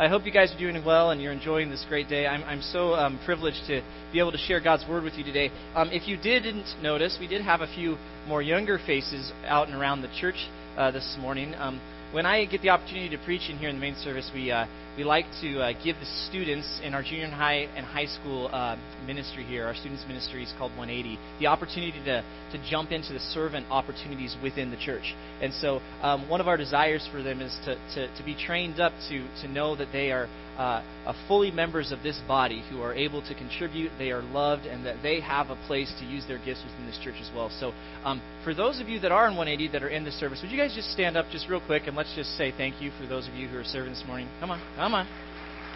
I hope you guys are doing well and you're enjoying this great day. I'm, I'm so um, privileged to be able to share God's Word with you today. Um, if you didn't notice, we did have a few more younger faces out and around the church uh, this morning. Um, when I get the opportunity to preach in here in the main service, we uh, we like to uh, give the students in our junior high and high school uh, ministry here, our students ministry is called 180, the opportunity to to jump into the servant opportunities within the church. And so, um, one of our desires for them is to, to, to be trained up to to know that they are uh, fully members of this body who are able to contribute, they are loved, and that they have a place to use their gifts within this church as well. So, um, for those of you that are in 180 that are in the service, would you guys just stand up just real quick and let's just say thank you for those of you who are serving this morning? Come on, come on,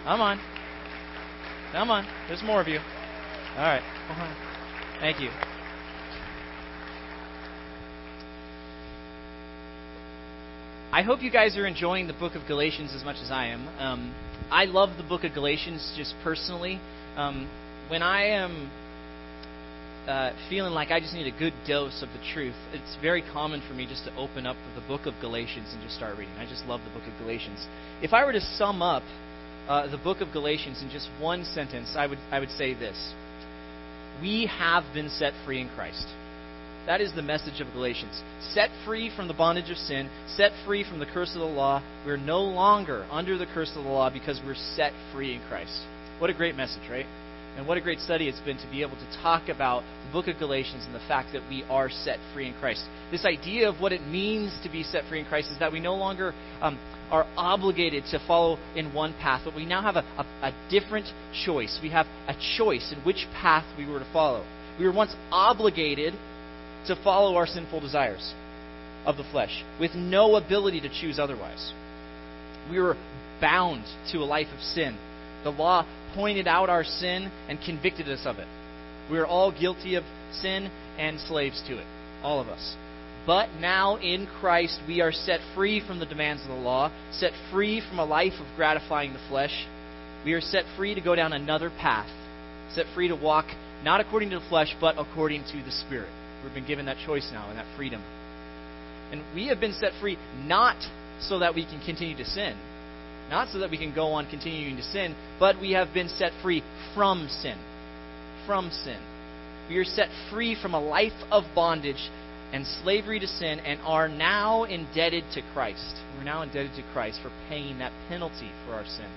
come on, come on. There's more of you. All right. Thank you. I hope you guys are enjoying the book of Galatians as much as I am. Um, I love the book of Galatians just personally. Um, when I am uh, feeling like I just need a good dose of the truth, it's very common for me just to open up the book of Galatians and just start reading. I just love the book of Galatians. If I were to sum up uh, the book of Galatians in just one sentence, I would I would say this: We have been set free in Christ. That is the message of Galatians. Set free from the bondage of sin, set free from the curse of the law. We're no longer under the curse of the law because we're set free in Christ. What a great message, right? And what a great study it's been to be able to talk about the book of Galatians and the fact that we are set free in Christ. This idea of what it means to be set free in Christ is that we no longer um, are obligated to follow in one path, but we now have a, a, a different choice. We have a choice in which path we were to follow. We were once obligated to follow our sinful desires of the flesh with no ability to choose otherwise. We were bound to a life of sin. The law pointed out our sin and convicted us of it. We are all guilty of sin and slaves to it, all of us. But now in Christ we are set free from the demands of the law, set free from a life of gratifying the flesh. We are set free to go down another path, set free to walk not according to the flesh, but according to the Spirit. We've been given that choice now and that freedom. And we have been set free not so that we can continue to sin, not so that we can go on continuing to sin, but we have been set free from sin. From sin. We are set free from a life of bondage and slavery to sin and are now indebted to Christ. We're now indebted to Christ for paying that penalty for our sin.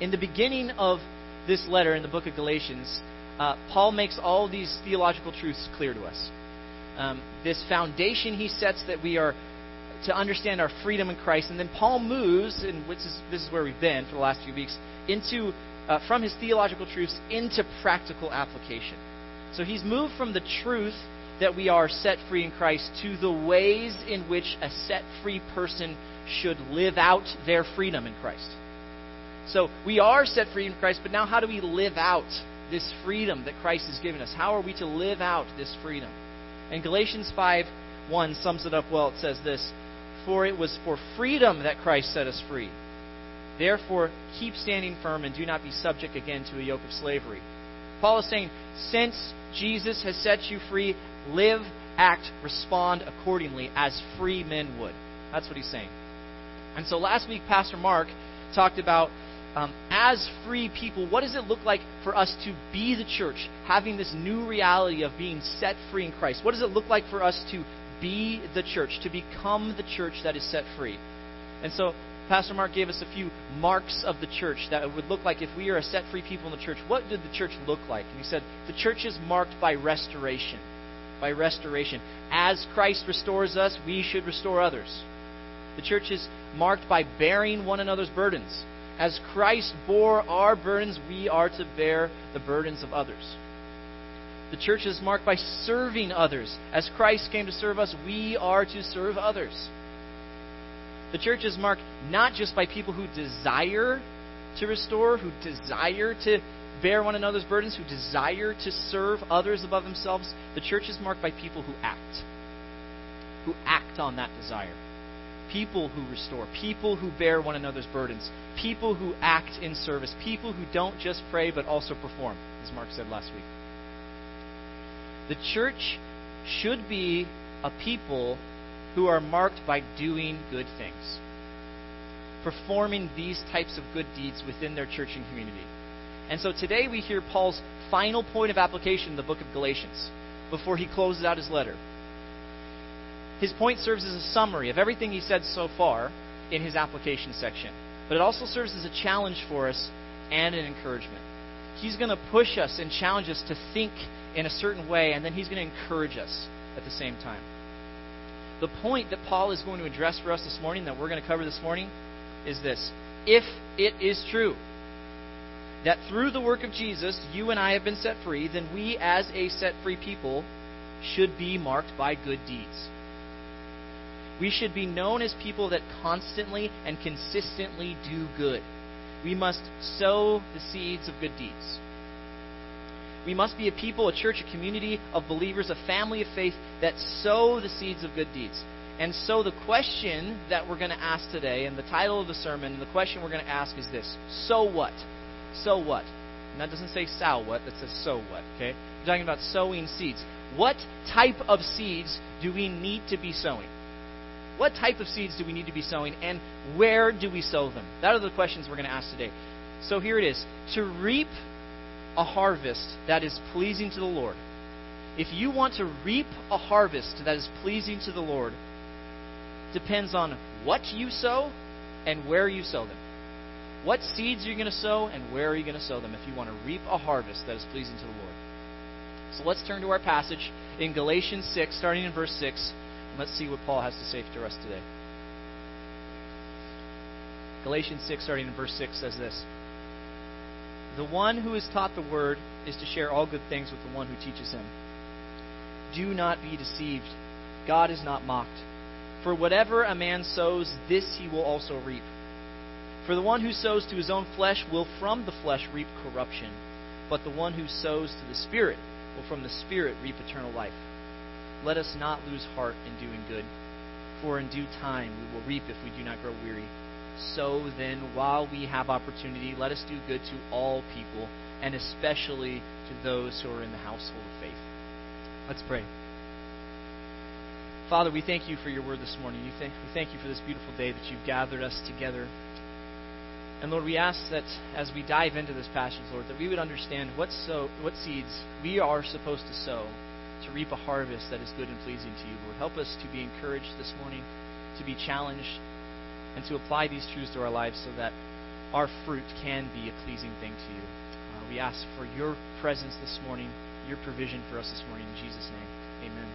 In the beginning of this letter in the book of Galatians, uh, Paul makes all these theological truths clear to us. Um, this foundation he sets that we are to understand our freedom in Christ, and then Paul moves, and which is, this is where we've been for the last few weeks, into uh, from his theological truths into practical application. So he's moved from the truth that we are set free in Christ to the ways in which a set free person should live out their freedom in Christ. So we are set free in Christ, but now how do we live out this freedom that Christ has given us? How are we to live out this freedom? And Galatians 5 1 sums it up well. It says this For it was for freedom that Christ set us free. Therefore, keep standing firm and do not be subject again to a yoke of slavery. Paul is saying, since Jesus has set you free, live, act, respond accordingly as free men would. That's what he's saying. And so last week, Pastor Mark talked about um, as free people, what does it look like for us to be the church, having this new reality of being set free in Christ? What does it look like for us to be the church, to become the church that is set free? And so, Pastor Mark gave us a few marks of the church that it would look like if we are a set free people in the church. What did the church look like? And he said, the church is marked by restoration. By restoration. As Christ restores us, we should restore others. The church is marked by bearing one another's burdens. As Christ bore our burdens, we are to bear the burdens of others. The church is marked by serving others. As Christ came to serve us, we are to serve others. The church is marked not just by people who desire to restore, who desire to bear one another's burdens, who desire to serve others above themselves. The church is marked by people who act, who act on that desire people who restore, people who bear one another's burdens, people who act in service, people who don't just pray but also perform, as Mark said last week. The church should be a people who are marked by doing good things. performing these types of good deeds within their church and community. And so today we hear Paul's final point of application in the book of Galatians before he closes out his letter. His point serves as a summary of everything he said so far in his application section, but it also serves as a challenge for us and an encouragement. He's going to push us and challenge us to think in a certain way, and then he's going to encourage us at the same time. The point that Paul is going to address for us this morning, that we're going to cover this morning, is this. If it is true that through the work of Jesus you and I have been set free, then we as a set free people should be marked by good deeds. We should be known as people that constantly and consistently do good. We must sow the seeds of good deeds. We must be a people, a church, a community of believers, a family of faith that sow the seeds of good deeds. And so the question that we're going to ask today, and the title of the sermon, and the question we're going to ask is this So what? So what? And that doesn't say sow what, that says so what, okay? We're talking about sowing seeds. What type of seeds do we need to be sowing? What type of seeds do we need to be sowing, and where do we sow them? That are the questions we're going to ask today. So here it is. To reap a harvest that is pleasing to the Lord, if you want to reap a harvest that is pleasing to the Lord, depends on what you sow and where you sow them. What seeds are you going to sow and where are you going to sow them if you want to reap a harvest that is pleasing to the Lord? So let's turn to our passage in Galatians 6, starting in verse 6, and let's see what Paul has to say to us today. Galatians 6, starting in verse 6, says this The one who is taught the word is to share all good things with the one who teaches him. Do not be deceived. God is not mocked. For whatever a man sows, this he will also reap. For the one who sows to his own flesh will from the flesh reap corruption, but the one who sows to the Spirit will from the Spirit reap eternal life. Let us not lose heart in doing good, for in due time we will reap if we do not grow weary. So then, while we have opportunity, let us do good to all people, and especially to those who are in the household of faith. Let's pray. Father, we thank you for your word this morning. we thank you for this beautiful day that you've gathered us together. And Lord, we ask that as we dive into this passage, Lord, that we would understand what, sow, what seeds we are supposed to sow to reap a harvest that is good and pleasing to you. Lord, help us to be encouraged this morning, to be challenged, and to apply these truths to our lives so that our fruit can be a pleasing thing to you. Uh, we ask for your presence this morning, your provision for us this morning. In Jesus' name, amen.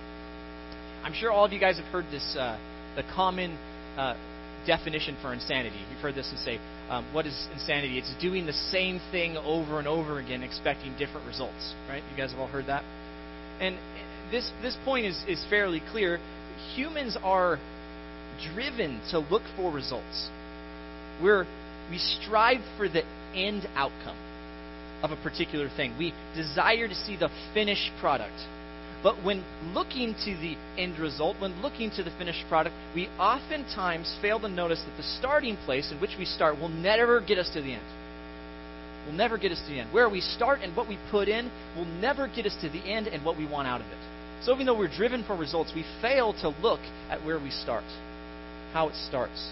I'm sure all of you guys have heard this, uh, the common uh, definition for insanity. You've heard this and say, um, what is insanity? It's doing the same thing over and over again, expecting different results. Right? You guys have all heard that. And this this point is is fairly clear. Humans are driven to look for results. We're we strive for the end outcome of a particular thing. We desire to see the finished product. But when looking to the end result, when looking to the finished product, we oftentimes fail to notice that the starting place in which we start will never get us to the end. Will never get us to the end. Where we start and what we put in will never get us to the end and what we want out of it. So even though we're driven for results, we fail to look at where we start, how it starts.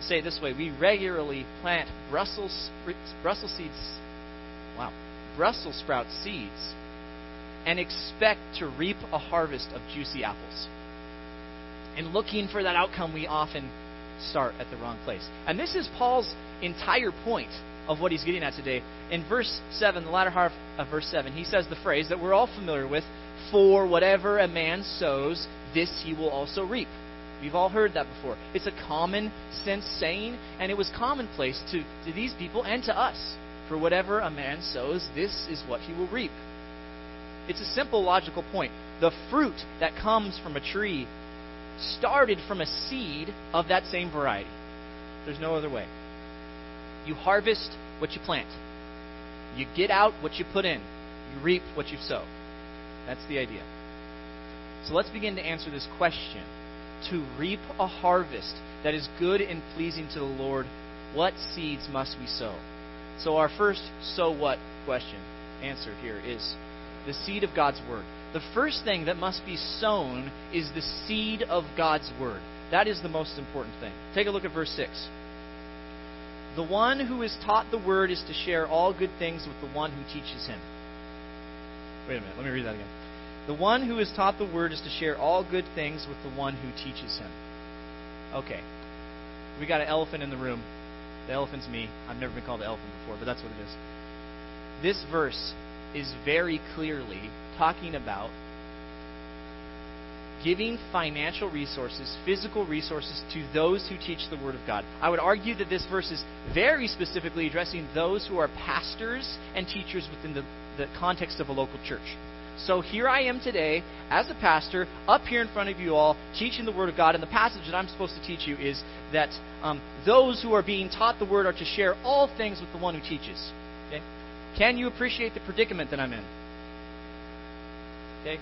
Say it this way: we regularly plant Brussels Brussels seeds. Wow, Brussels sprout seeds and expect to reap a harvest of juicy apples. And looking for that outcome, we often start at the wrong place. And this is Paul's entire point of what he's getting at today. In verse 7, the latter half of verse 7, he says the phrase that we're all familiar with For whatever a man sows, this he will also reap. We've all heard that before. It's a common sense saying, and it was commonplace to, to these people and to us. For whatever a man sows, this is what he will reap. It's a simple logical point. The fruit that comes from a tree started from a seed of that same variety. There's no other way. You harvest what you plant. You get out what you put in. You reap what you sow. That's the idea. So let's begin to answer this question. To reap a harvest that is good and pleasing to the Lord, what seeds must we sow? So, our first so what question answer here is the seed of God's Word. The first thing that must be sown is the seed of God's Word. That is the most important thing. Take a look at verse 6. The one who is taught the word is to share all good things with the one who teaches him. Wait a minute, let me read that again. The one who is taught the word is to share all good things with the one who teaches him. Okay. We got an elephant in the room. The elephant's me. I've never been called an elephant before, but that's what it is. This verse is very clearly talking about giving financial resources, physical resources to those who teach the Word of God. I would argue that this verse is very specifically addressing those who are pastors and teachers within the, the context of a local church. So here I am today as a pastor up here in front of you all teaching the Word of God. And the passage that I'm supposed to teach you is that um, those who are being taught the Word are to share all things with the one who teaches. Okay? Can you appreciate the predicament that I'm in? Okay?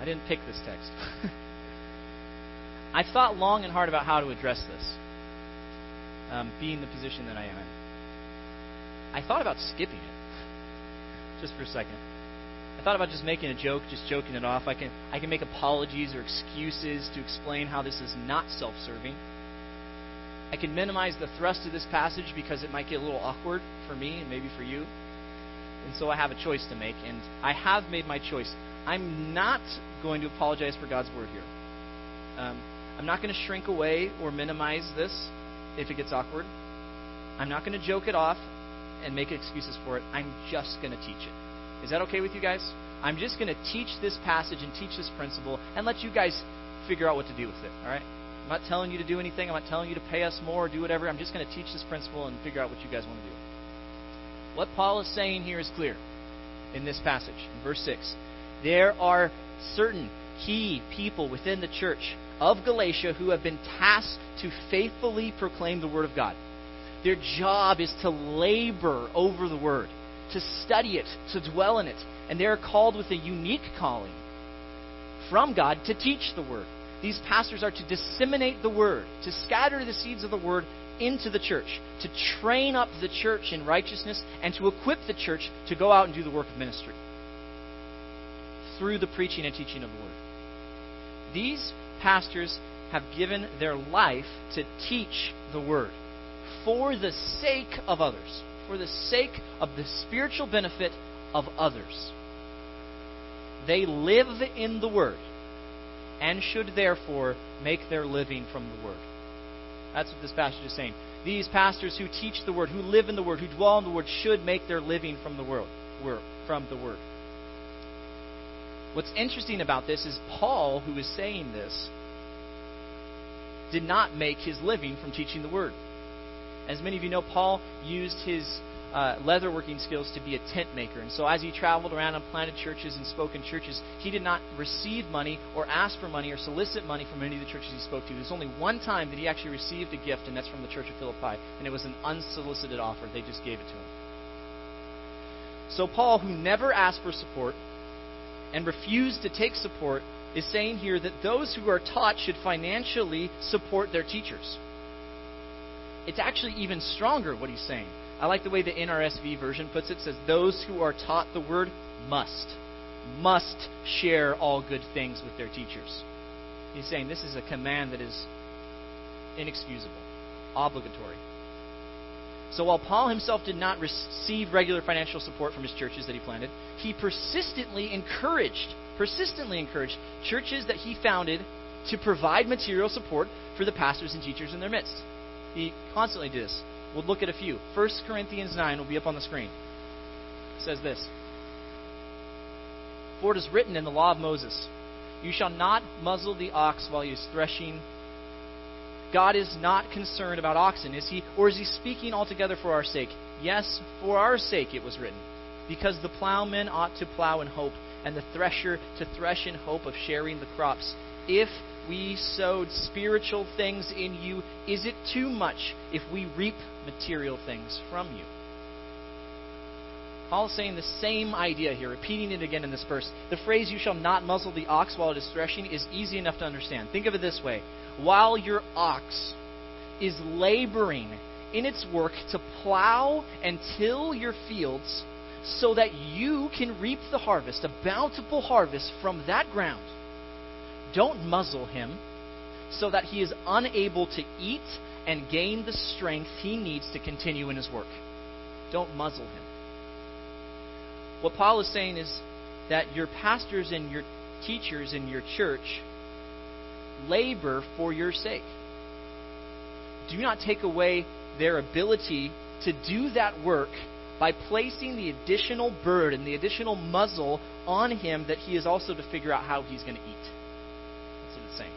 I didn't pick this text. I thought long and hard about how to address this, um, being the position that I am in. I thought about skipping it, just for a second. Thought about just making a joke, just joking it off. I can I can make apologies or excuses to explain how this is not self-serving. I can minimize the thrust of this passage because it might get a little awkward for me and maybe for you. And so I have a choice to make, and I have made my choice. I'm not going to apologize for God's word here. Um, I'm not going to shrink away or minimize this if it gets awkward. I'm not going to joke it off and make excuses for it. I'm just going to teach it. Is that okay with you guys? I'm just going to teach this passage and teach this principle and let you guys figure out what to do with it. All right? I'm not telling you to do anything. I'm not telling you to pay us more or do whatever. I'm just going to teach this principle and figure out what you guys want to do. What Paul is saying here is clear in this passage, in verse 6. There are certain key people within the church of Galatia who have been tasked to faithfully proclaim the Word of God. Their job is to labor over the Word to study it, to dwell in it. And they are called with a unique calling from God to teach the Word. These pastors are to disseminate the Word, to scatter the seeds of the Word into the church, to train up the church in righteousness, and to equip the church to go out and do the work of ministry through the preaching and teaching of the Word. These pastors have given their life to teach the Word for the sake of others for the sake of the spiritual benefit of others. They live in the Word and should therefore make their living from the Word. That's what this passage is saying. These pastors who teach the Word, who live in the Word, who dwell in the Word, should make their living from the Word. From the Word. What's interesting about this is Paul, who is saying this, did not make his living from teaching the Word. As many of you know, Paul used his uh, leatherworking skills to be a tent maker. And so as he traveled around and planted churches and spoke in churches, he did not receive money or ask for money or solicit money from any of the churches he spoke to. There's only one time that he actually received a gift, and that's from the church of Philippi. And it was an unsolicited offer. They just gave it to him. So Paul, who never asked for support and refused to take support, is saying here that those who are taught should financially support their teachers. It's actually even stronger what he's saying. I like the way the NRSV version puts it. it says those who are taught the word must must share all good things with their teachers. He's saying this is a command that is inexcusable, obligatory. So while Paul himself did not receive regular financial support from his churches that he planted, he persistently encouraged, persistently encouraged churches that he founded to provide material support for the pastors and teachers in their midst. He constantly did this. We'll look at a few. 1 Corinthians 9 will be up on the screen. It says this For it is written in the law of Moses, You shall not muzzle the ox while he is threshing. God is not concerned about oxen, is he? Or is he speaking altogether for our sake? Yes, for our sake it was written. Because the plowman ought to plow in hope, and the thresher to thresh in hope of sharing the crops. If we sowed spiritual things in you, is it too much if we reap material things from you? Paul is saying the same idea here, repeating it again in this verse. The phrase, you shall not muzzle the ox while it is threshing, is easy enough to understand. Think of it this way while your ox is laboring in its work to plow and till your fields so that you can reap the harvest, a bountiful harvest from that ground don't muzzle him so that he is unable to eat and gain the strength he needs to continue in his work. Don't muzzle him. What Paul is saying is that your pastors and your teachers in your church labor for your sake. Do not take away their ability to do that work by placing the additional burden, the additional muzzle on him that he is also to figure out how he's going to eat. That's what it's saying.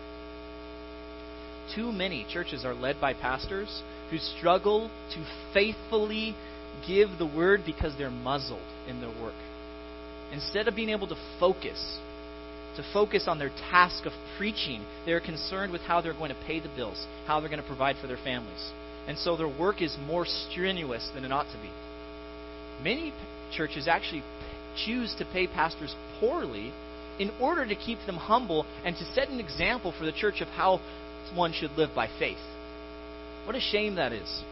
Too many churches are led by pastors who struggle to faithfully give the word because they're muzzled in their work. Instead of being able to focus, to focus on their task of preaching, they're concerned with how they're going to pay the bills, how they're going to provide for their families. And so their work is more strenuous than it ought to be. Many churches actually choose to pay pastors poorly in order to keep them humble and to set an example for the church of how one should live by faith. What a shame that is.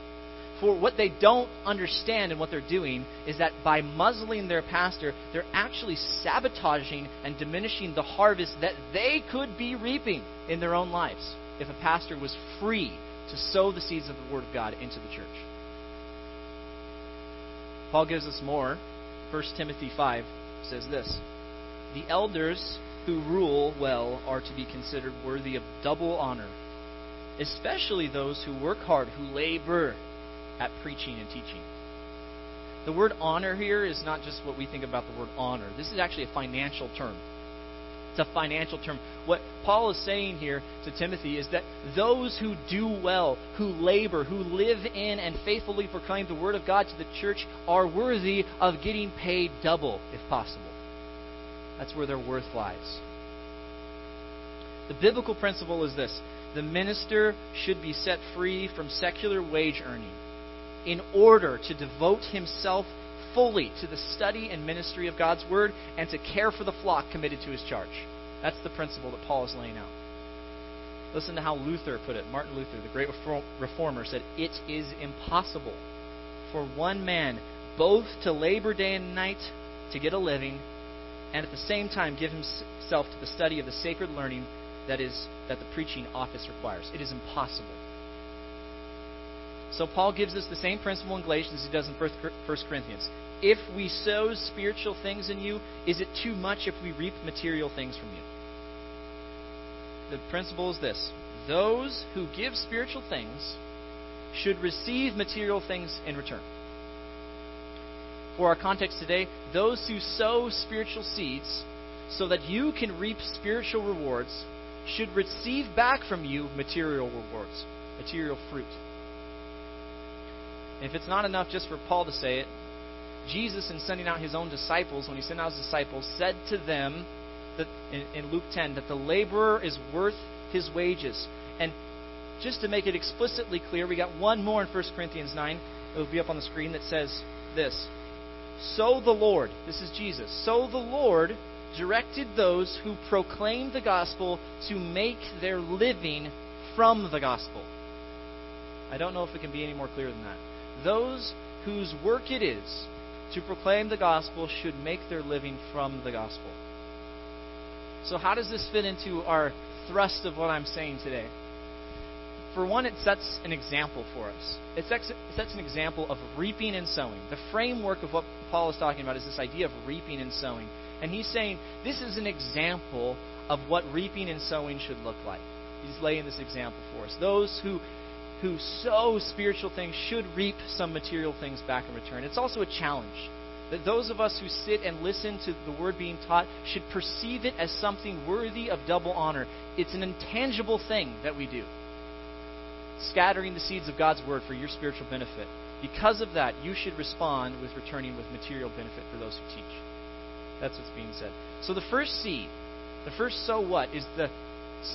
For what they don't understand and what they're doing is that by muzzling their pastor, they're actually sabotaging and diminishing the harvest that they could be reaping in their own lives if a pastor was free to sow the seeds of the Word of God into the church. Paul gives us more. 1 Timothy 5 says this The elders who rule well are to be considered worthy of double honor, especially those who work hard, who labor at preaching and teaching. The word honor here is not just what we think about the word honor. This is actually a financial term. It's a financial term. What Paul is saying here to Timothy is that those who do well, who labor, who live in and faithfully proclaim the Word of God to the church are worthy of getting paid double, if possible. That's where their worth lies. The biblical principle is this the minister should be set free from secular wage earning in order to devote himself fully to the study and ministry of God's Word and to care for the flock committed to his charge. That's the principle that Paul is laying out. Listen to how Luther put it. Martin Luther, the great reformer, said, It is impossible for one man both to labor day and night to get a living and at the same time give himself to the study of the sacred learning that is that the preaching office requires. It is impossible. So Paul gives us the same principle in Galatians as he does in 1 Corinthians. If we sow spiritual things in you, is it too much if we reap material things from you? The principle is this those who give spiritual things should receive material things in return. For our context today, those who sow spiritual seeds so that you can reap spiritual rewards should receive back from you material rewards, material fruit. And if it's not enough just for Paul to say it, Jesus, in sending out his own disciples, when he sent out his disciples, said to them that in, in Luke 10 that the laborer is worth his wages. And just to make it explicitly clear, we got one more in 1 Corinthians 9. It will be up on the screen that says this So the Lord, this is Jesus, so the Lord directed those who proclaim the gospel to make their living from the gospel. I don't know if it can be any more clear than that. Those whose work it is to proclaim the gospel should make their living from the gospel. So, how does this fit into our thrust of what I'm saying today? For one, it sets an example for us. It sets an example of reaping and sowing. The framework of what Paul is talking about is this idea of reaping and sowing. And he's saying this is an example of what reaping and sowing should look like. He's laying this example for us. Those who who sow spiritual things should reap some material things back in return. It's also a challenge that those of us who sit and listen to the word being taught should perceive it as something worthy of double honor. It's an intangible thing that we do. Scattering the seeds of God's word for your spiritual benefit. Because of that, you should respond with returning with material benefit for those who teach. That's what's being said. So the first seed, the first so what, is the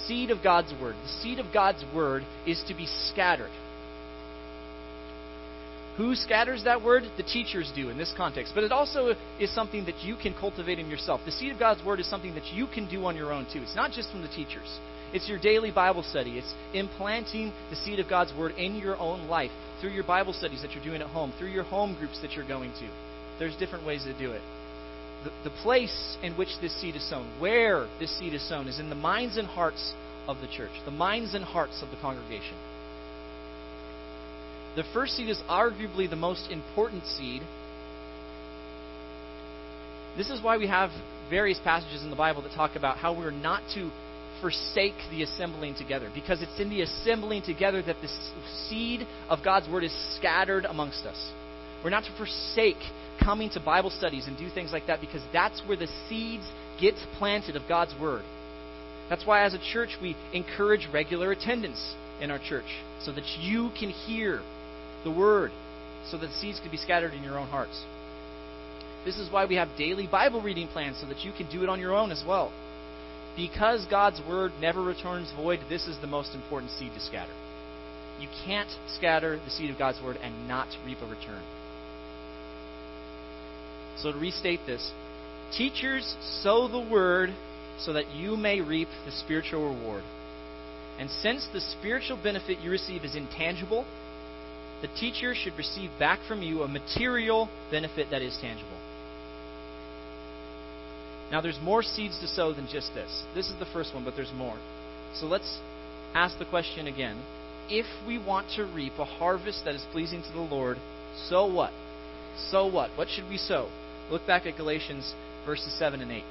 seed of God's word. The seed of God's word is to be scattered. Who scatters that word? The teachers do in this context. But it also is something that you can cultivate in yourself. The seed of God's word is something that you can do on your own too. It's not just from the teachers. It's your daily Bible study. It's implanting the seed of God's word in your own life through your Bible studies that you're doing at home, through your home groups that you're going to. There's different ways to do it the, the place in which this seed is sown, where this seed is sown, is in the minds and hearts of the church, the minds and hearts of the congregation. The first seed is arguably the most important seed. This is why we have various passages in the Bible that talk about how we're not to forsake the assembling together, because it's in the assembling together that the seed of God's Word is scattered amongst us. We're not to forsake coming to Bible studies and do things like that, because that's where the seeds get planted of God's Word. That's why, as a church, we encourage regular attendance in our church so that you can hear the Word, so that the seeds can be scattered in your own hearts. This is why we have daily Bible reading plans so that you can do it on your own as well. Because God's word never returns void, this is the most important seed to scatter. You can't scatter the seed of God's word and not reap a return. So to restate this, teachers sow the word so that you may reap the spiritual reward. And since the spiritual benefit you receive is intangible, the teacher should receive back from you a material benefit that is tangible. Now, there's more seeds to sow than just this. This is the first one, but there's more. So let's ask the question again. If we want to reap a harvest that is pleasing to the Lord, so what? So what? What should we sow? Look back at Galatians verses 7 and 8.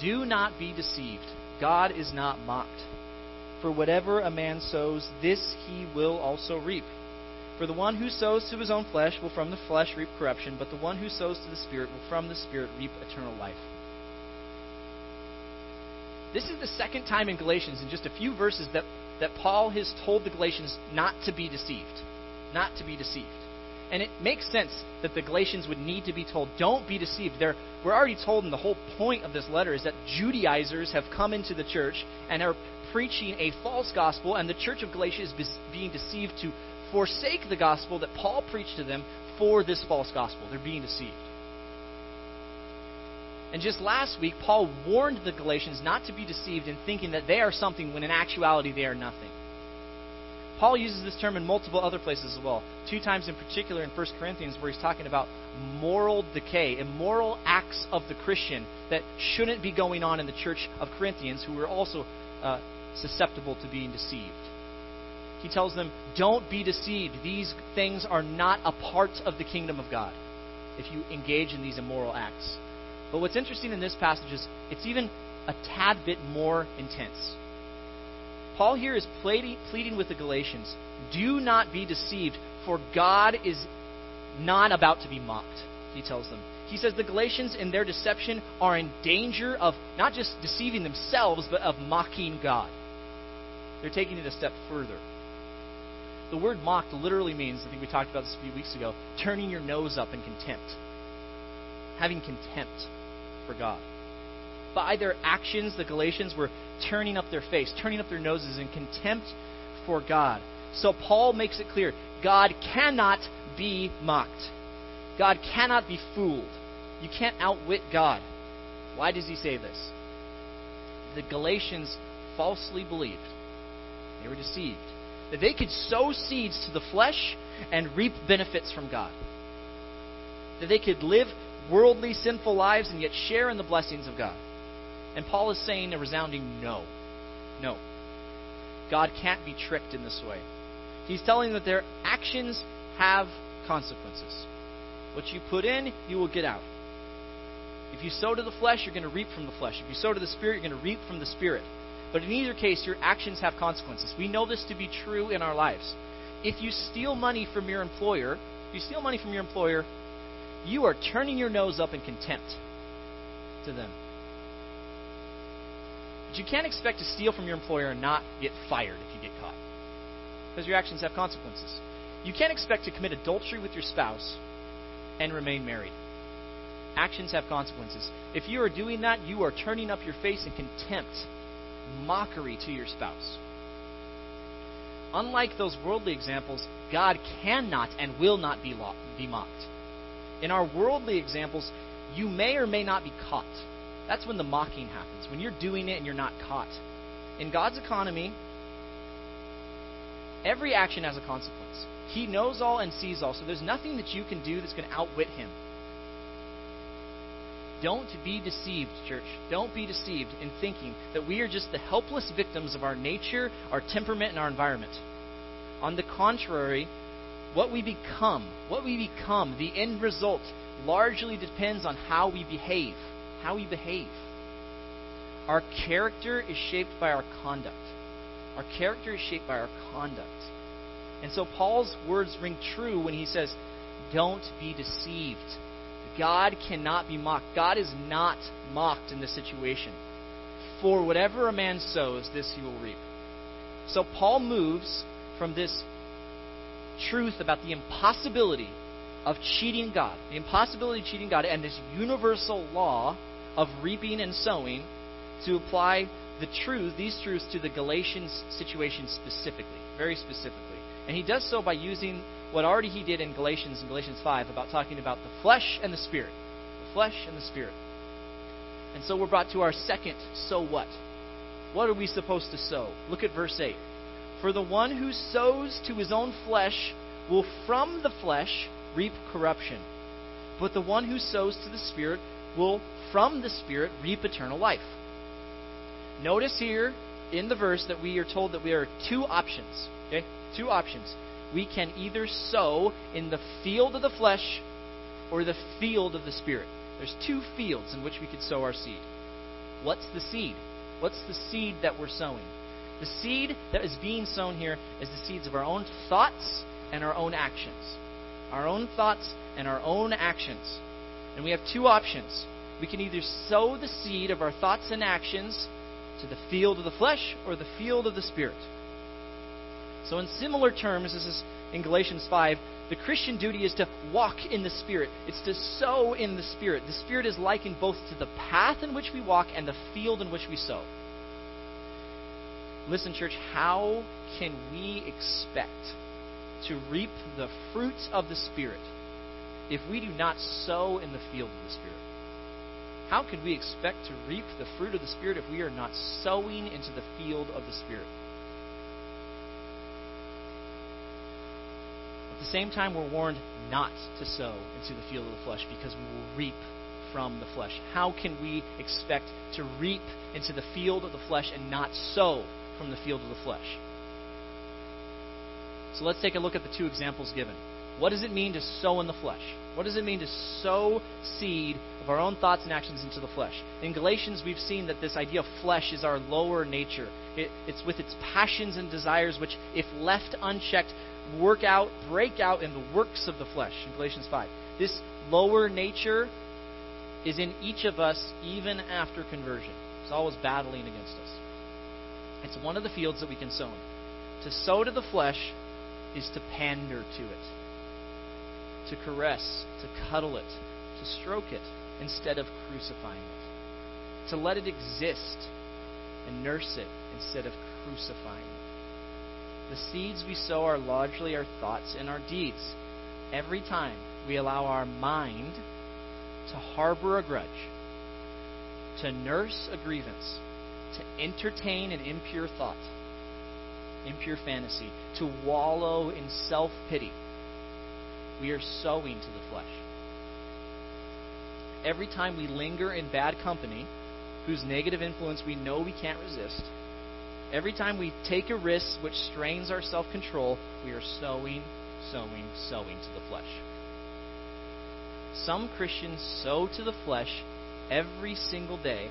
Do not be deceived. God is not mocked. For whatever a man sows, this he will also reap. For the one who sows to his own flesh will from the flesh reap corruption, but the one who sows to the Spirit will from the Spirit reap eternal life. This is the second time in Galatians, in just a few verses, that, that Paul has told the Galatians not to be deceived. Not to be deceived. And it makes sense that the Galatians would need to be told, don't be deceived. They're, we're already told, and the whole point of this letter is that Judaizers have come into the church and are preaching a false gospel, and the church of Galatia is being deceived to forsake the gospel that Paul preached to them for this false gospel. They're being deceived. And just last week, Paul warned the Galatians not to be deceived in thinking that they are something when in actuality they are nothing. Paul uses this term in multiple other places as well. Two times in particular in 1 Corinthians, where he's talking about moral decay, immoral acts of the Christian that shouldn't be going on in the church of Corinthians, who were also uh, susceptible to being deceived. He tells them, Don't be deceived. These things are not a part of the kingdom of God if you engage in these immoral acts. But what's interesting in this passage is it's even a tad bit more intense. Paul here is pleading with the Galatians do not be deceived, for God is not about to be mocked, he tells them. He says the Galatians, in their deception, are in danger of not just deceiving themselves, but of mocking God. They're taking it a step further. The word mocked literally means, I think we talked about this a few weeks ago, turning your nose up in contempt. Having contempt for God. By their actions, the Galatians were turning up their face, turning up their noses in contempt for God. So Paul makes it clear God cannot be mocked. God cannot be fooled. You can't outwit God. Why does he say this? The Galatians falsely believed. They were deceived that they could sow seeds to the flesh and reap benefits from God. That they could live worldly, sinful lives and yet share in the blessings of God. And Paul is saying a resounding no. No. God can't be tricked in this way. He's telling them that their actions have consequences. What you put in, you will get out. If you sow to the flesh, you're going to reap from the flesh. If you sow to the Spirit, you're going to reap from the Spirit. But in either case, your actions have consequences. We know this to be true in our lives. If you steal money from your employer, if you steal money from your employer, you are turning your nose up in contempt to them. But you can't expect to steal from your employer and not get fired if you get caught. Because your actions have consequences. You can't expect to commit adultery with your spouse and remain married. Actions have consequences. If you are doing that, you are turning up your face in contempt mockery to your spouse. Unlike those worldly examples, God cannot and will not be, be mocked. In our worldly examples, you may or may not be caught. That's when the mocking happens, when you're doing it and you're not caught. In God's economy, every action has a consequence. He knows all and sees all, so there's nothing that you can do that's going to outwit Him. Don't be deceived, church. Don't be deceived in thinking that we are just the helpless victims of our nature, our temperament, and our environment. On the contrary, what we become, what we become, the end result largely depends on how we behave. How we behave. Our character is shaped by our conduct. Our character is shaped by our conduct. And so Paul's words ring true when he says, Don't be deceived. God cannot be mocked. God is not mocked in this situation. For whatever a man sows, this he will reap. So Paul moves from this truth about the impossibility of cheating God, the impossibility of cheating God, and this universal law of reaping and sowing to apply the truth, these truths to the Galatians situation specifically, very specifically. And he does so by using what already he did in Galatians in Galatians 5 about talking about the flesh and the spirit. The flesh and the spirit. And so we're brought to our second so what? What are we supposed to sow? Look at verse 8. For the one who sows to his own flesh will from the flesh reap corruption. But the one who sows to the Spirit will from the Spirit reap eternal life. Notice here in the verse that we are told that we are two options. Okay? Two options. We can either sow in the field of the flesh or the field of the Spirit. There's two fields in which we could sow our seed. What's the seed? What's the seed that we're sowing? The seed that is being sown here is the seeds of our own thoughts and our own actions. Our own thoughts and our own actions. And we have two options. We can either sow the seed of our thoughts and actions to the field of the flesh or the field of the Spirit. So, in similar terms, this is in Galatians 5, the Christian duty is to walk in the Spirit. It's to sow in the Spirit. The Spirit is likened both to the path in which we walk and the field in which we sow. Listen, church, how can we expect to reap the fruits of the Spirit if we do not sow in the field of the Spirit? How can we expect to reap the fruit of the Spirit if we are not sowing into the field of the Spirit? At the same time, we're warned not to sow into the field of the flesh because we will reap from the flesh. How can we expect to reap into the field of the flesh and not sow from the field of the flesh? So let's take a look at the two examples given. What does it mean to sow in the flesh? What does it mean to sow seed of our own thoughts and actions into the flesh? In Galatians, we've seen that this idea of flesh is our lower nature. It, it's with its passions and desires, which, if left unchecked, work out, break out in the works of the flesh. In Galatians 5. This lower nature is in each of us even after conversion. It's always battling against us. It's one of the fields that we can sow in. To sow to the flesh is to pander to it to caress, to cuddle it, to stroke it, instead of crucifying it. To let it exist and nurse it instead of crucifying it. The seeds we sow are largely our thoughts and our deeds. Every time we allow our mind to harbor a grudge, to nurse a grievance, to entertain an impure thought, impure fantasy, to wallow in self pity we are sowing to the flesh. Every time we linger in bad company, whose negative influence we know we can't resist, every time we take a risk which strains our self control, we are sowing, sowing, sowing to the flesh. Some Christians sow to the flesh every single day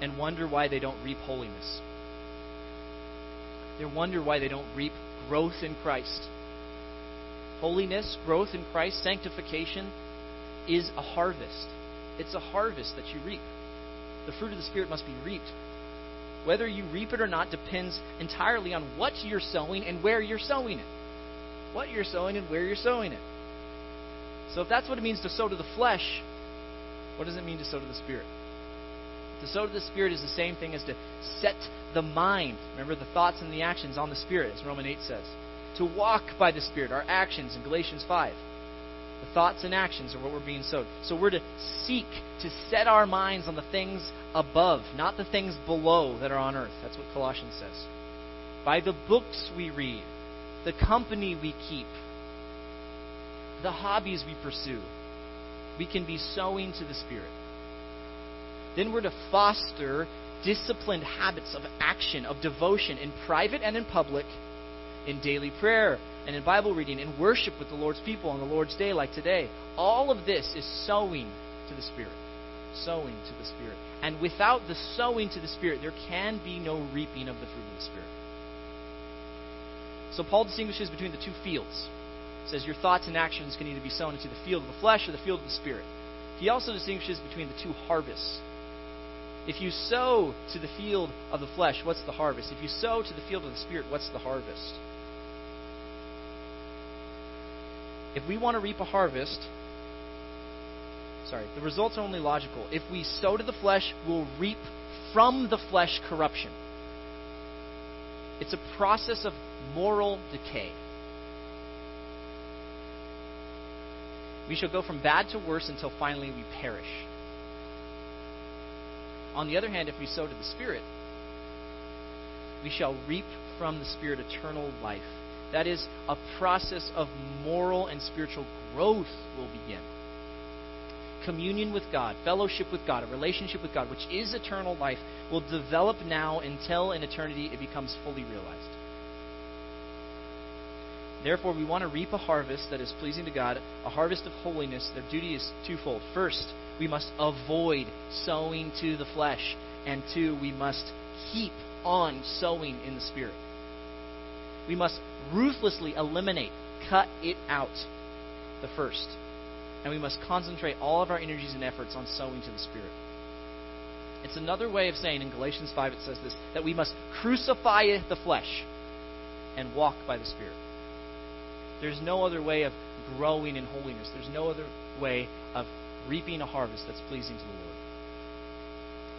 and wonder why they don't reap holiness. They wonder why they don't reap growth in Christ holiness, growth in Christ, sanctification is a harvest. It's a harvest that you reap. The fruit of the Spirit must be reaped. Whether you reap it or not depends entirely on what you're sowing and where you're sowing it. What you're sowing and where you're sowing it. So, if that's what it means to sow to the flesh, what does it mean to sow to the Spirit? To sow to the Spirit is the same thing as to set the mind. Remember the thoughts and the actions on the Spirit, as Romans 8 says to walk by the Spirit, our actions in Galatians 5. The thoughts and actions are what we're being sowed. So we're to seek to set our minds on the things above, not the things below that are on earth. That's what Colossians says. By the books we read, the company we keep, the hobbies we pursue, we can be sowing to the Spirit. Then we're to foster disciplined habits of action, of devotion in private and in public in daily prayer and in Bible reading, in worship with the Lord's people on the Lord's day, like today. All of this is sowing to the Spirit. Sowing to the Spirit. And without the sowing to the Spirit, there can be no reaping of the fruit of the Spirit. So Paul distinguishes between the two fields. He says your thoughts and actions can either be sown into the field of the flesh or the field of the Spirit. He also distinguishes between the two harvests. If you sow to the field of the flesh, what's the harvest? If you sow to the field of the Spirit, what's the harvest? If we want to reap a harvest, sorry, the results are only logical. If we sow to the flesh, we'll reap from the flesh corruption. It's a process of moral decay. We shall go from bad to worse until finally we perish. On the other hand, if we sow to the Spirit, we shall reap from the Spirit eternal life. That is, a process of moral and spiritual growth will begin. Communion with God, fellowship with God, a relationship with God, which is eternal life, will develop now until in eternity it becomes fully realized. Therefore, we want to reap a harvest that is pleasing to God, a harvest of holiness. Their duty is twofold. First, we must avoid sowing to the flesh. And two, we must keep on sowing in the Spirit. We must ruthlessly eliminate, cut it out, the first. And we must concentrate all of our energies and efforts on sowing to the Spirit. It's another way of saying in Galatians 5 it says this that we must crucify the flesh and walk by the Spirit. There's no other way of growing in holiness. There's no other way of reaping a harvest that's pleasing to the Lord.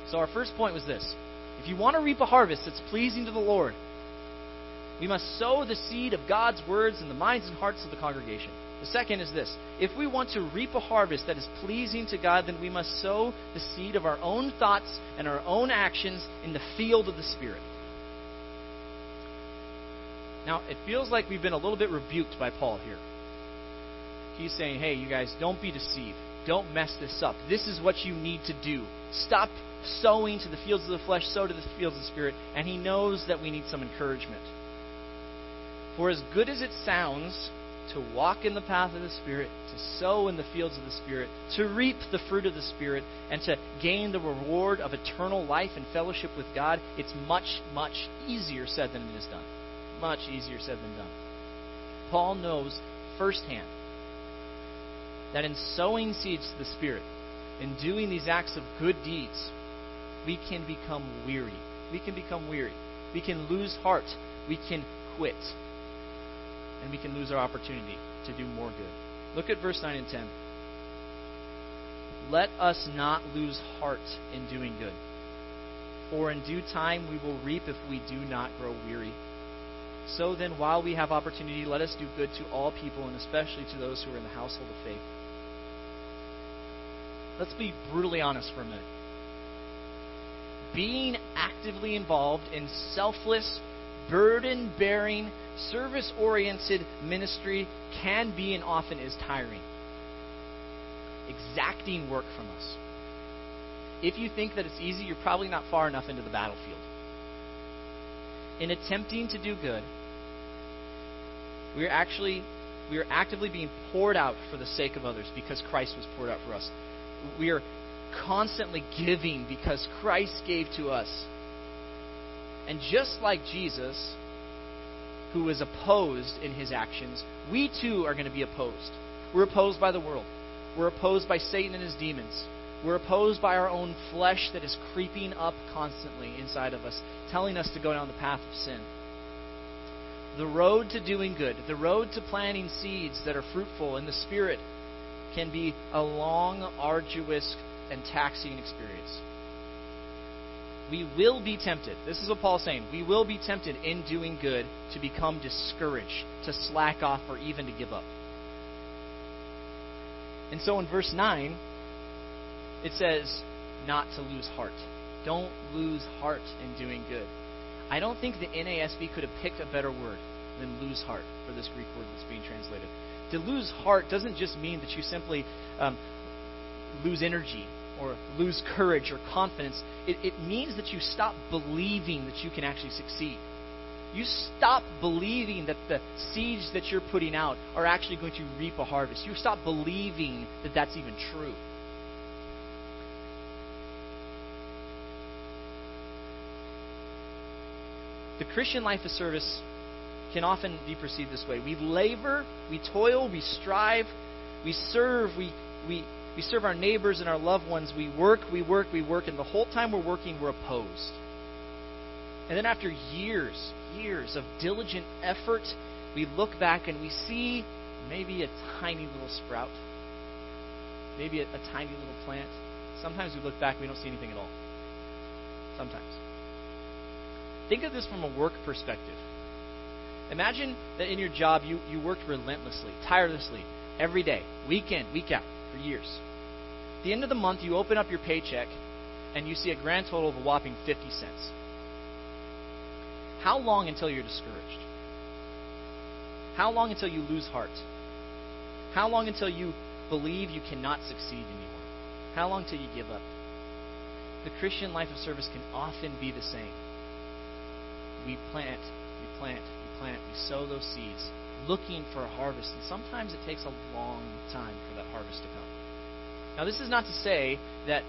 So, our first point was this if you want to reap a harvest that's pleasing to the Lord, we must sow the seed of God's words in the minds and hearts of the congregation. The second is this if we want to reap a harvest that is pleasing to God, then we must sow the seed of our own thoughts and our own actions in the field of the Spirit. Now, it feels like we've been a little bit rebuked by Paul here. He's saying, hey, you guys, don't be deceived. Don't mess this up. This is what you need to do. Stop sowing to the fields of the flesh, sow to the fields of the Spirit. And he knows that we need some encouragement. For as good as it sounds to walk in the path of the Spirit, to sow in the fields of the Spirit, to reap the fruit of the Spirit, and to gain the reward of eternal life and fellowship with God, it's much, much easier said than it is done much easier said than done. Paul knows firsthand that in sowing seeds to the Spirit, in doing these acts of good deeds, we can become weary. We can become weary. We can lose heart. We can quit. And we can lose our opportunity to do more good. Look at verse 9 and 10. Let us not lose heart in doing good. For in due time we will reap if we do not grow weary. So then, while we have opportunity, let us do good to all people, and especially to those who are in the household of faith. Let's be brutally honest for a minute. Being actively involved in selfless, burden bearing, service oriented ministry can be and often is tiring, exacting work from us. If you think that it's easy, you're probably not far enough into the battlefield in attempting to do good, we are actually we are actively being poured out for the sake of others because Christ was poured out for us. We are constantly giving because Christ gave to us. And just like Jesus, who was opposed in his actions, we too are going to be opposed. We're opposed by the world. We're opposed by Satan and his demons. We're opposed by our own flesh that is creeping up constantly inside of us, telling us to go down the path of sin. The road to doing good, the road to planting seeds that are fruitful in the Spirit, can be a long, arduous, and taxing experience. We will be tempted. This is what Paul's saying. We will be tempted in doing good to become discouraged, to slack off, or even to give up. And so in verse 9, it says not to lose heart. Don't lose heart in doing good. I don't think the NASB could have picked a better word than lose heart for this Greek word that's being translated. To lose heart doesn't just mean that you simply um, lose energy or lose courage or confidence. It, it means that you stop believing that you can actually succeed. you stop believing that the seeds that you're putting out are actually going to reap a harvest. You stop believing that that's even true. The Christian life of service can often be perceived this way. We labor, we toil, we strive, we serve, we, we, we serve our neighbors and our loved ones. We work, we work, we work, and the whole time we're working, we're opposed. And then after years, years of diligent effort, we look back and we see maybe a tiny little sprout, maybe a, a tiny little plant. Sometimes we look back and we don't see anything at all. Sometimes. Think of this from a work perspective. Imagine that in your job you, you worked relentlessly, tirelessly, every day, week in, week out, for years. At the end of the month, you open up your paycheck and you see a grand total of a whopping 50 cents. How long until you're discouraged? How long until you lose heart? How long until you believe you cannot succeed anymore? How long till you give up? The Christian life of service can often be the same. We plant, we plant, we plant, we sow those seeds, looking for a harvest, and sometimes it takes a long time for that harvest to come. Now, this is not to say that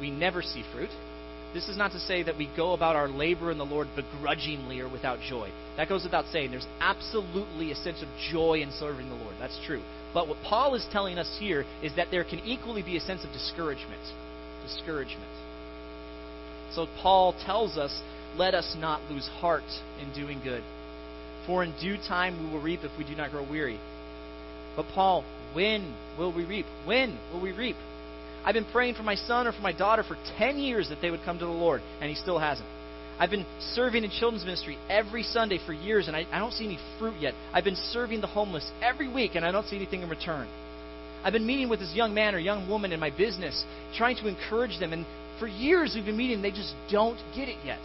we never see fruit. This is not to say that we go about our labor in the Lord begrudgingly or without joy. That goes without saying. There's absolutely a sense of joy in serving the Lord. That's true. But what Paul is telling us here is that there can equally be a sense of discouragement. Discouragement. So Paul tells us, let us not lose heart in doing good. For in due time we will reap if we do not grow weary. But Paul, when will we reap? When will we reap? I've been praying for my son or for my daughter for 10 years that they would come to the Lord, and he still hasn't. I've been serving in children's ministry every Sunday for years, and I, I don't see any fruit yet. I've been serving the homeless every week, and I don't see anything in return. I've been meeting with this young man or young woman in my business, trying to encourage them, and for years we've been meeting, and they just don't get it yet.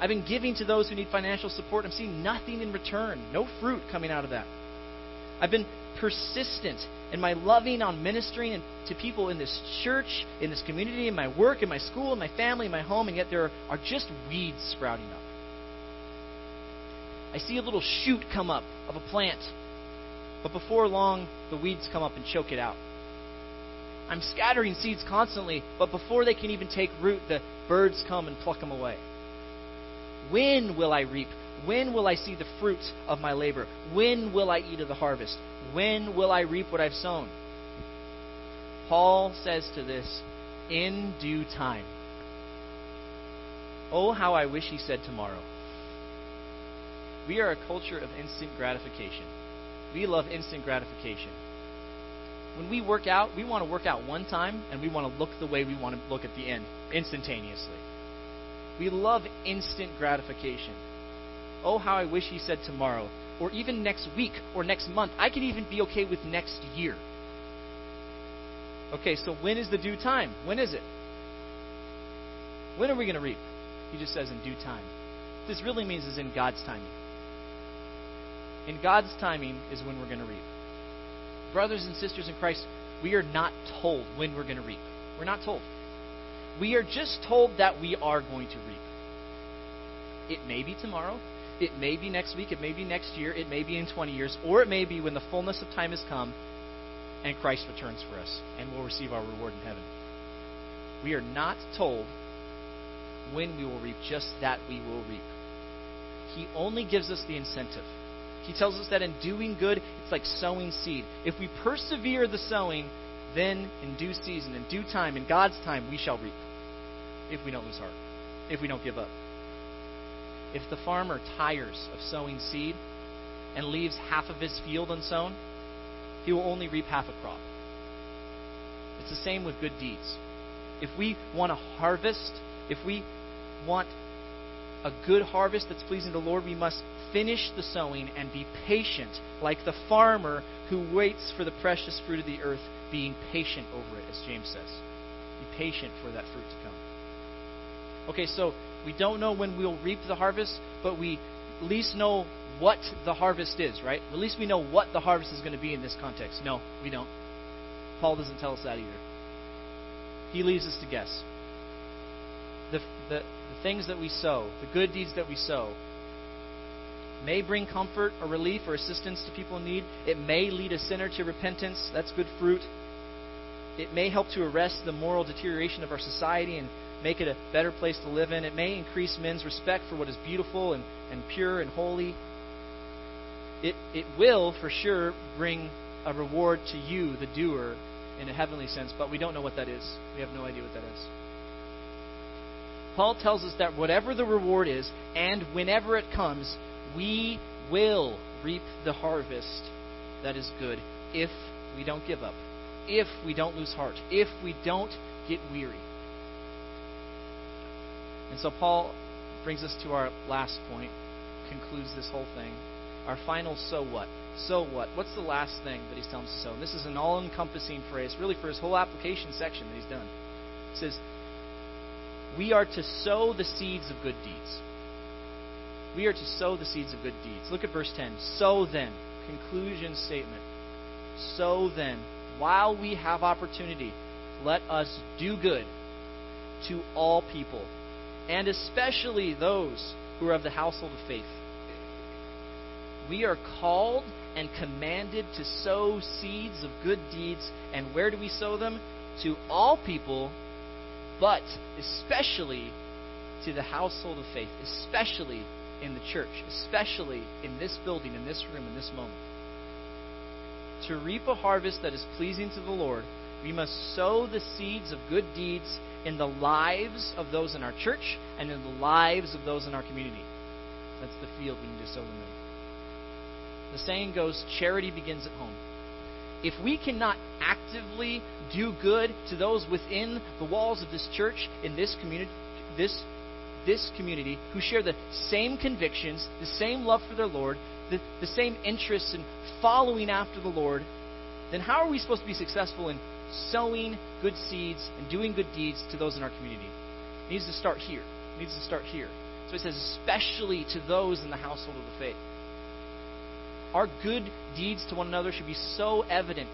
I've been giving to those who need financial support. I'm seeing nothing in return, no fruit coming out of that. I've been persistent in my loving on ministering to people in this church, in this community, in my work, in my school, in my family, in my home, and yet there are just weeds sprouting up. I see a little shoot come up of a plant, but before long, the weeds come up and choke it out. I'm scattering seeds constantly, but before they can even take root, the birds come and pluck them away. When will I reap? When will I see the fruits of my labor? When will I eat of the harvest? When will I reap what I've sown? Paul says to this, in due time. Oh, how I wish he said tomorrow. We are a culture of instant gratification. We love instant gratification. When we work out, we want to work out one time and we want to look the way we want to look at the end instantaneously. We love instant gratification. Oh, how I wish he said tomorrow, or even next week, or next month. I could even be okay with next year. Okay, so when is the due time? When is it? When are we going to reap? He just says in due time. What this really means is in God's timing. In God's timing is when we're going to reap. Brothers and sisters in Christ, we are not told when we're going to reap. We're not told. We are just told that we are going to reap. It may be tomorrow. It may be next week. It may be next year. It may be in 20 years. Or it may be when the fullness of time has come and Christ returns for us and we'll receive our reward in heaven. We are not told when we will reap, just that we will reap. He only gives us the incentive. He tells us that in doing good, it's like sowing seed. If we persevere the sowing, then in due season, in due time, in God's time, we shall reap. If we don't lose heart, if we don't give up. If the farmer tires of sowing seed and leaves half of his field unsown, he will only reap half a crop. It's the same with good deeds. If we want a harvest, if we want a good harvest that's pleasing to the Lord, we must finish the sowing and be patient, like the farmer who waits for the precious fruit of the earth, being patient over it, as James says. Be patient for that fruit to come. Okay, so we don't know when we'll reap the harvest, but we at least know what the harvest is, right? At least we know what the harvest is going to be in this context. No, we don't. Paul doesn't tell us that either. He leaves us to guess. The, the, the things that we sow, the good deeds that we sow, may bring comfort or relief or assistance to people in need. It may lead a sinner to repentance. That's good fruit. It may help to arrest the moral deterioration of our society and make it a better place to live in. It may increase men's respect for what is beautiful and, and pure and holy. It, it will, for sure, bring a reward to you, the doer, in a heavenly sense, but we don't know what that is. We have no idea what that is. Paul tells us that whatever the reward is, and whenever it comes, we will reap the harvest that is good if we don't give up, if we don't lose heart, if we don't get weary. And so Paul brings us to our last point, concludes this whole thing. Our final so what? So what? What's the last thing that he's telling us to sow? And this is an all encompassing phrase, really, for his whole application section that he's done. He says, We are to sow the seeds of good deeds. We are to sow the seeds of good deeds. Look at verse 10. So then, conclusion statement. So then, while we have opportunity, let us do good to all people, and especially those who are of the household of faith. We are called and commanded to sow seeds of good deeds. And where do we sow them? To all people, but especially to the household of faith, especially in the church, especially in this building, in this room, in this moment. To reap a harvest that is pleasing to the Lord, we must sow the seeds of good deeds in the lives of those in our church and in the lives of those in our community. That's the field we need to sow them in. The saying goes, charity begins at home. If we cannot actively do good to those within the walls of this church, in this community, this, this community, who share the same convictions, the same love for their Lord, the, the same interests in following after the Lord, then how are we supposed to be successful in sowing good seeds and doing good deeds to those in our community? It needs to start here. It needs to start here. So he says, especially to those in the household of the faith. Our good deeds to one another should be so evident,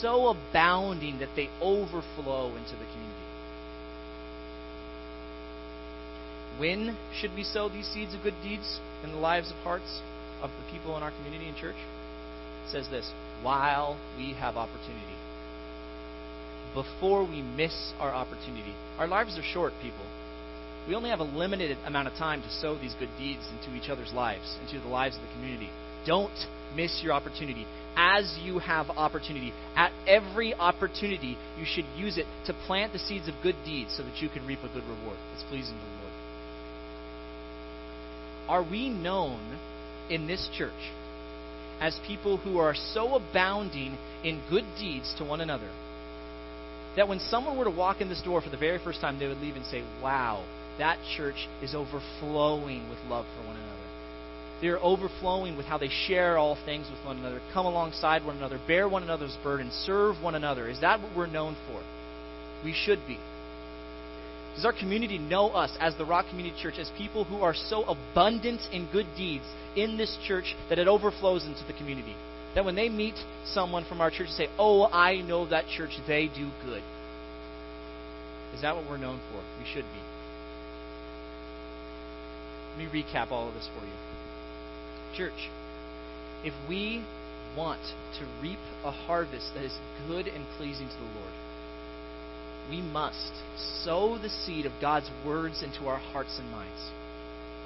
so abounding that they overflow into the community. When should we sow these seeds of good deeds in the lives of hearts of the people in our community and church? It says this while we have opportunity. Before we miss our opportunity. Our lives are short, people. We only have a limited amount of time to sow these good deeds into each other's lives, into the lives of the community. Don't miss your opportunity. As you have opportunity, at every opportunity, you should use it to plant the seeds of good deeds so that you can reap a good reward that's pleasing to the Lord. Are we known in this church as people who are so abounding in good deeds to one another that when someone were to walk in this door for the very first time, they would leave and say, Wow, that church is overflowing with love for one another. They're overflowing with how they share all things with one another, come alongside one another, bear one another's burden, serve one another. Is that what we're known for? We should be. Does our community know us as the Rock Community Church as people who are so abundant in good deeds in this church that it overflows into the community? That when they meet someone from our church, they say, Oh, I know that church, they do good. Is that what we're known for? We should be. Let me recap all of this for you. Church, if we want to reap a harvest that is good and pleasing to the Lord, we must sow the seed of God's words into our hearts and minds.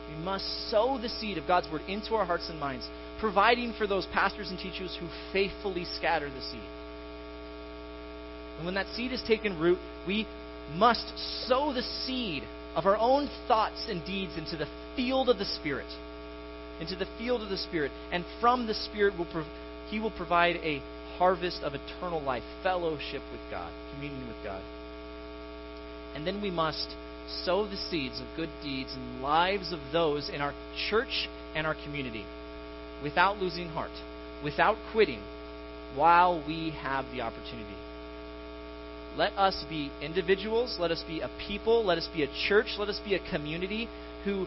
We must sow the seed of God's word into our hearts and minds, providing for those pastors and teachers who faithfully scatter the seed. And when that seed has taken root, we must sow the seed of our own thoughts and deeds into the field of the Spirit. Into the field of the Spirit. And from the Spirit, will prov- He will provide a harvest of eternal life, fellowship with God, communion with God. And then we must sow the seeds of good deeds in lives of those in our church and our community without losing heart, without quitting, while we have the opportunity. Let us be individuals, let us be a people, let us be a church, let us be a community who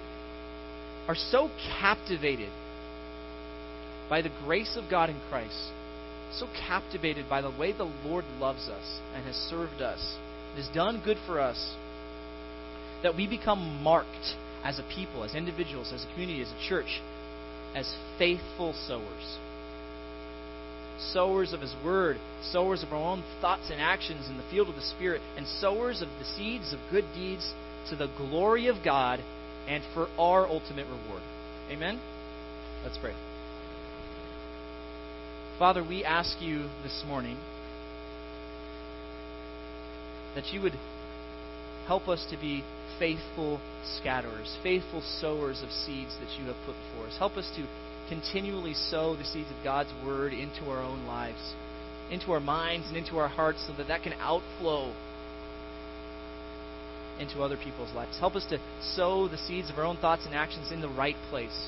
are so captivated by the grace of God in Christ, so captivated by the way the Lord loves us and has served us has done good for us, that we become marked as a people, as individuals, as a community, as a church, as faithful sowers. Sowers of His Word, sowers of our own thoughts and actions in the field of the Spirit, and sowers of the seeds of good deeds to the glory of God and for our ultimate reward. Amen? Let's pray. Father, we ask you this morning that you would help us to be faithful scatterers, faithful sowers of seeds that you have put before us. Help us to continually sow the seeds of God's Word into our own lives, into our minds, and into our hearts so that that can outflow into other people's lives. Help us to sow the seeds of our own thoughts and actions in the right place.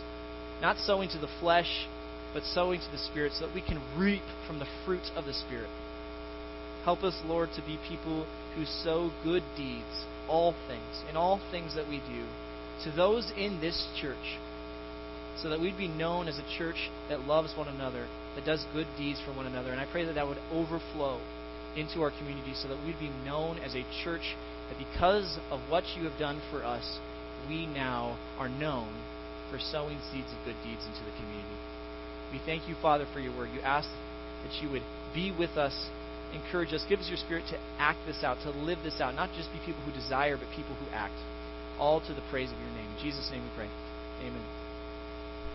Not sowing to the flesh, but sowing to the Spirit so that we can reap from the fruit of the Spirit. Help us, Lord, to be people who sow good deeds, all things, in all things that we do, to those in this church, so that we'd be known as a church that loves one another, that does good deeds for one another. And I pray that that would overflow into our community so that we'd be known as a church that because of what you have done for us, we now are known for sowing seeds of good deeds into the community. We thank you, Father, for your word. You ask that you would be with us, encourage us, give us your spirit to act this out, to live this out, not just be people who desire, but people who act. All to the praise of your name. In Jesus' name we pray. Amen.